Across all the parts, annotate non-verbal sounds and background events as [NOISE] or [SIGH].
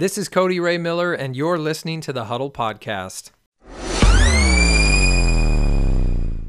This is Cody Ray Miller, and you're listening to the Huddle Podcast.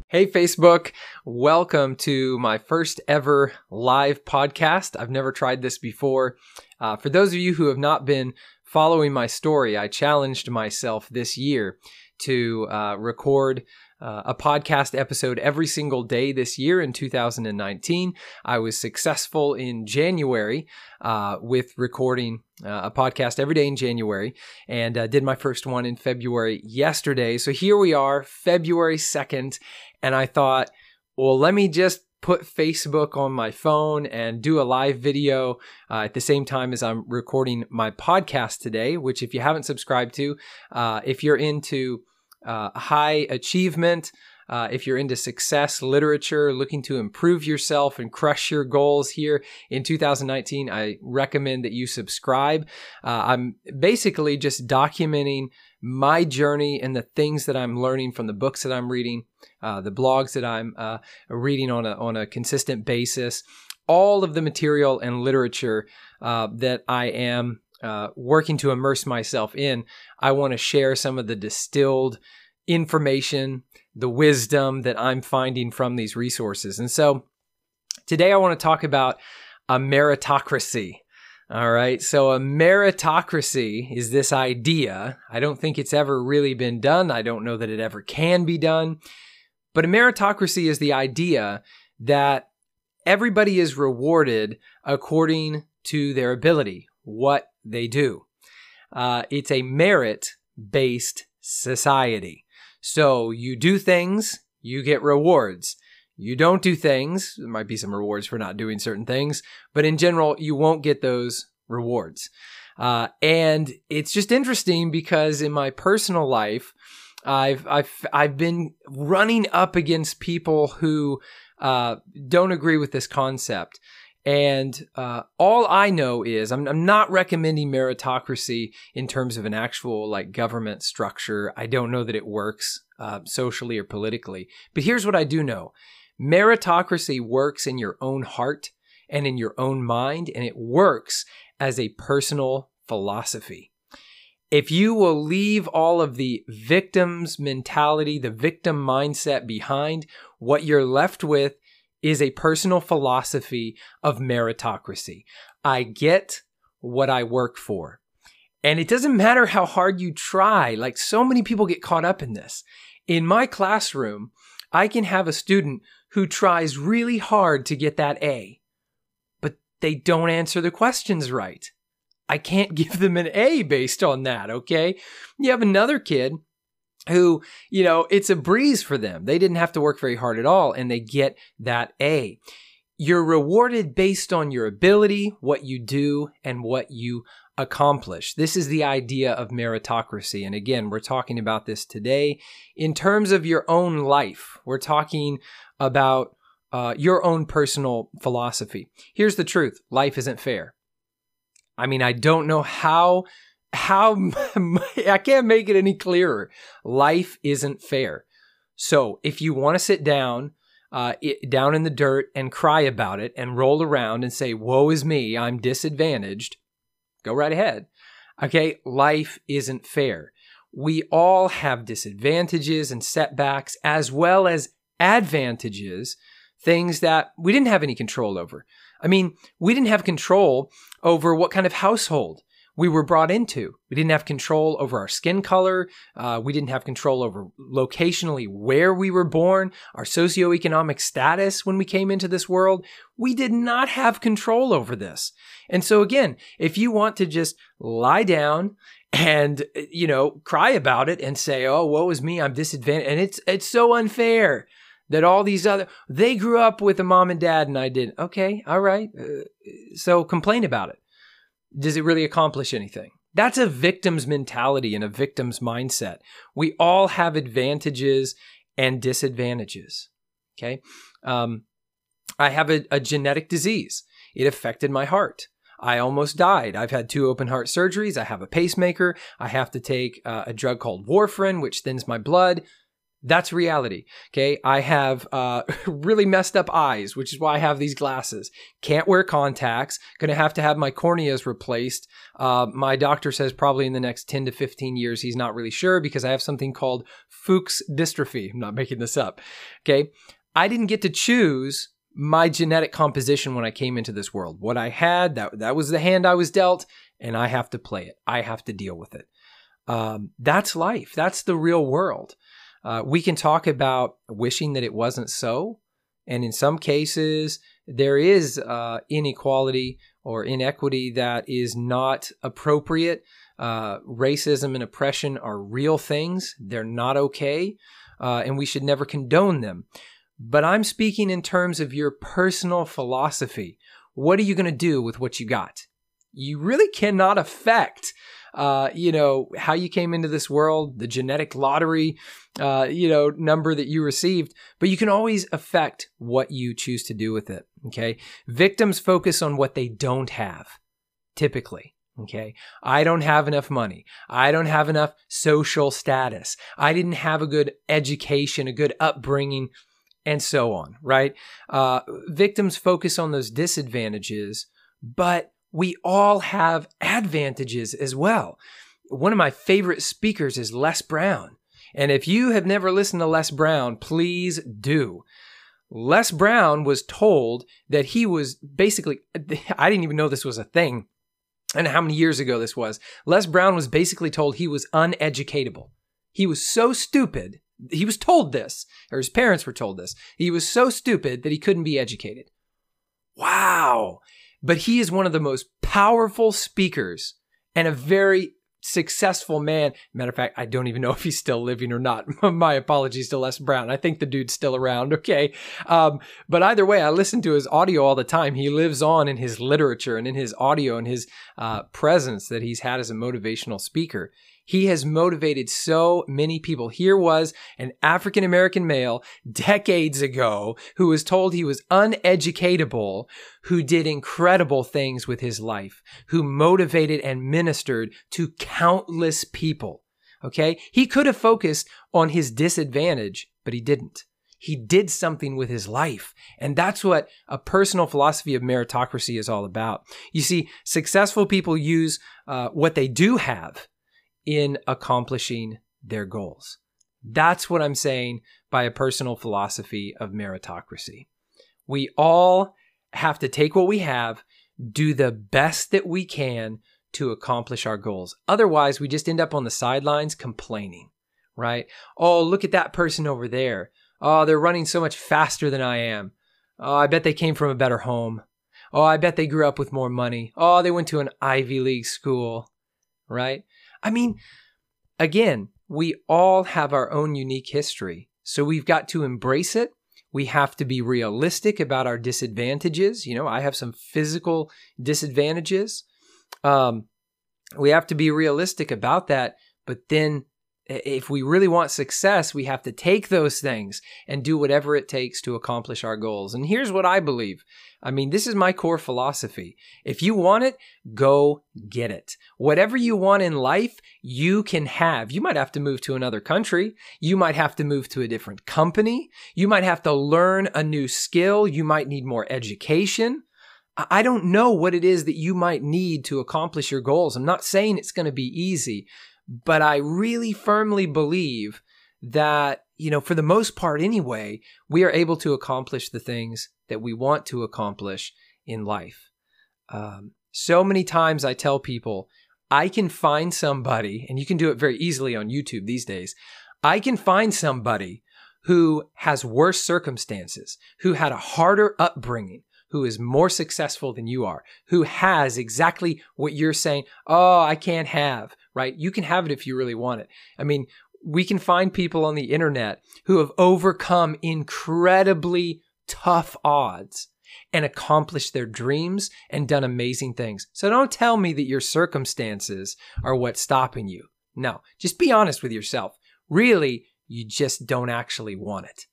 Hey, Facebook. Welcome to my first ever live podcast. I've never tried this before. Uh, for those of you who have not been following my story, I challenged myself this year to uh, record uh, a podcast episode every single day this year in 2019. I was successful in January uh, with recording uh, a podcast every day in January and uh, did my first one in February yesterday. So here we are, February 2nd. And I thought, well, let me just put Facebook on my phone and do a live video uh, at the same time as I'm recording my podcast today, which, if you haven't subscribed to, uh, if you're into uh, high achievement, uh, if you're into success literature, looking to improve yourself and crush your goals here in 2019, I recommend that you subscribe. Uh, I'm basically just documenting my journey and the things that I'm learning from the books that I'm reading, uh, the blogs that I'm uh, reading on a, on a consistent basis, all of the material and literature uh, that I am uh, working to immerse myself in, I want to share some of the distilled information, the wisdom that I'm finding from these resources. And so today I want to talk about a meritocracy. All right. So a meritocracy is this idea. I don't think it's ever really been done. I don't know that it ever can be done. But a meritocracy is the idea that everybody is rewarded according to their ability, what they do. Uh, it's a merit based society. So you do things, you get rewards. You don't do things, there might be some rewards for not doing certain things, but in general, you won't get those rewards. Uh, and it's just interesting because in my personal life, I've I've I've been running up against people who uh, don't agree with this concept. And uh, all I know is I'm, I'm, not recommending meritocracy in terms of an actual like government structure. I don't know that it works uh, socially or politically. But here's what I do know meritocracy works in your own heart and in your own mind, and it works as a personal philosophy. If you will leave all of the victim's mentality, the victim mindset behind, what you're left with is a personal philosophy of meritocracy. I get what I work for. And it doesn't matter how hard you try. Like so many people get caught up in this. In my classroom, I can have a student who tries really hard to get that A, but they don't answer the questions right. I can't [LAUGHS] give them an A based on that, okay? You have another kid who, you know, it's a breeze for them. They didn't have to work very hard at all and they get that A. You're rewarded based on your ability, what you do, and what you accomplish. This is the idea of meritocracy. And again, we're talking about this today in terms of your own life. We're talking about uh, your own personal philosophy. Here's the truth life isn't fair. I mean, I don't know how how [LAUGHS] I can't make it any clearer. Life isn't fair. So if you want to sit down, uh, it, down in the dirt and cry about it and roll around and say, "Woe is me, I'm disadvantaged," go right ahead. Okay, life isn't fair. We all have disadvantages and setbacks as well as advantages, things that we didn't have any control over. I mean, we didn't have control over what kind of household we were brought into. We didn't have control over our skin color. Uh, we didn't have control over locationally where we were born, our socioeconomic status when we came into this world. We did not have control over this. And so, again, if you want to just lie down and you know cry about it and say oh woe is me i'm disadvantaged and it's it's so unfair that all these other they grew up with a mom and dad and i didn't okay all right uh, so complain about it does it really accomplish anything? That's a victim's mentality and a victim's mindset. We all have advantages and disadvantages. Okay. Um, I have a, a genetic disease. It affected my heart. I almost died. I've had two open heart surgeries. I have a pacemaker. I have to take uh, a drug called warfarin, which thins my blood. That's reality. Okay. I have uh, [LAUGHS] really messed up eyes, which is why I have these glasses. Can't wear contacts. Gonna have to have my corneas replaced. Uh, my doctor says probably in the next 10 to 15 years. He's not really sure because I have something called Fuchs dystrophy. I'm not making this up. Okay. I didn't get to choose my genetic composition when I came into this world. What I had, that, that was the hand I was dealt, and I have to play it. I have to deal with it. Um, that's life. That's the real world. Uh, we can talk about wishing that it wasn't so. And in some cases, there is uh, inequality or inequity that is not appropriate. Uh, racism and oppression are real things, they're not okay, uh, and we should never condone them. But I'm speaking in terms of your personal philosophy. What are you going to do with what you got? You really cannot affect uh, you know, how you came into this world, the genetic lottery, uh, you know, number that you received, but you can always affect what you choose to do with it. Okay. Victims focus on what they don't have, typically. Okay. I don't have enough money. I don't have enough social status. I didn't have a good education, a good upbringing, and so on, right? Uh, victims focus on those disadvantages, but we all have advantages as well. One of my favorite speakers is Les Brown. And if you have never listened to Les Brown, please do. Les Brown was told that he was basically, [LAUGHS] I didn't even know this was a thing and how many years ago this was. Les Brown was basically told he was uneducatable. He was so stupid. He was told this, or his parents were told this. He was so stupid that he couldn't be educated. Wow but he is one of the most powerful speakers and a very successful man. Matter of fact, I don't even know if he's still living or not. [LAUGHS] My apologies to Les Brown. I think the dude's still around. Okay. Um, but either way, I listen to his audio all the time. He lives on in his literature and in his audio and his uh, presence that he's had as a motivational speaker. He has motivated so many people. Here was an African American male decades ago who was told he was uneducatable, who did incredible things with his life, who motivated and ministered to countless people. Okay. He could have focused on his disadvantage, but he didn't. He did something with his life. And that's what a personal philosophy of meritocracy is all about. You see, successful people use uh, what they do have in accomplishing their goals. That's what I'm saying by a personal philosophy of meritocracy. We all have to take what we have, do the best that we can to accomplish our goals. Otherwise, we just end up on the sidelines complaining, right? Oh, look at that person over there. Oh, they're running so much faster than I am. Oh, I bet they came from a better home. Oh, I bet they grew up with more money. Oh, they went to an Ivy League school, right? I mean, again, we all have our own unique history. So we've got to embrace it. We have to be realistic about our disadvantages. You know, I have some physical disadvantages. Um, we have to be realistic about that, but then if we really want success, we have to take those things and do whatever it takes to accomplish our goals. And here's what I believe. I mean, this is my core philosophy. If you want it, go get it. Whatever you want in life, you can have. You might have to move to another country. You might have to move to a different company. You might have to learn a new skill. You might need more education. I don't know what it is that you might need to accomplish your goals. I'm not saying it's going to be easy, but I really firmly believe that, you know, for the most part anyway, we are able to accomplish the things that we want to accomplish in life. Um, so many times I tell people, I can find somebody, and you can do it very easily on YouTube these days. I can find somebody who has worse circumstances, who had a harder upbringing, who is more successful than you are, who has exactly what you're saying, oh, I can't have, right? You can have it if you really want it. I mean, we can find people on the internet who have overcome incredibly tough odds and accomplished their dreams and done amazing things. So don't tell me that your circumstances are what's stopping you. No, just be honest with yourself. Really, you just don't actually want it.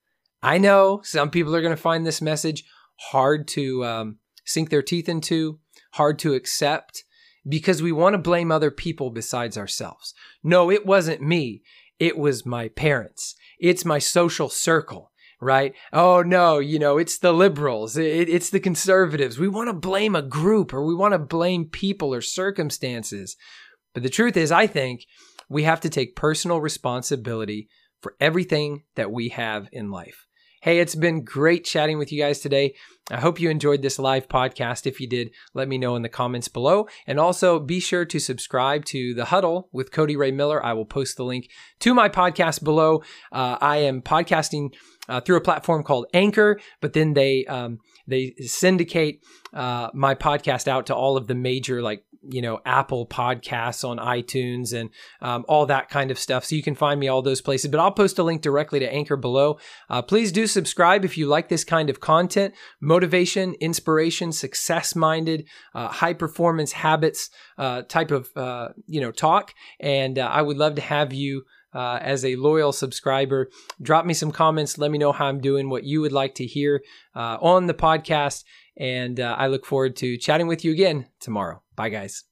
I know some people are going to find this message hard to um, sink their teeth into, hard to accept, because we want to blame other people besides ourselves. No, it wasn't me. It was my parents. it's my social circle right? Oh no, you know, it's the liberals, it, it's the conservatives. We want to blame a group or we want to blame people or circumstances. But the truth is, I think we have to take personal responsibility for everything that we have in life. Hey, it's been great chatting with you guys today. I hope you enjoyed this live podcast. If you did, let me know in the comments below. And also be sure to subscribe to The Huddle with Cody Ray Miller. I will post the link to my podcast below. Uh, I am podcasting uh, through a platform called Anchor, but then they um, they syndicate uh, my podcast out to all of the major like you know, Apple Podcasts on iTunes and um, all that kind of stuff. So you can find me all those places. But I'll post a link directly to Anchor below. Uh, please do subscribe if you like this kind of content motivation, inspiration, success minded, uh, high performance habits uh, type of, uh, you know, talk. And uh, I would love to have you. Uh, as a loyal subscriber. Drop me some comments. Let me know how I'm doing, what you would like to hear uh, on the podcast. And uh, I look forward to chatting with you again tomorrow. Bye, guys.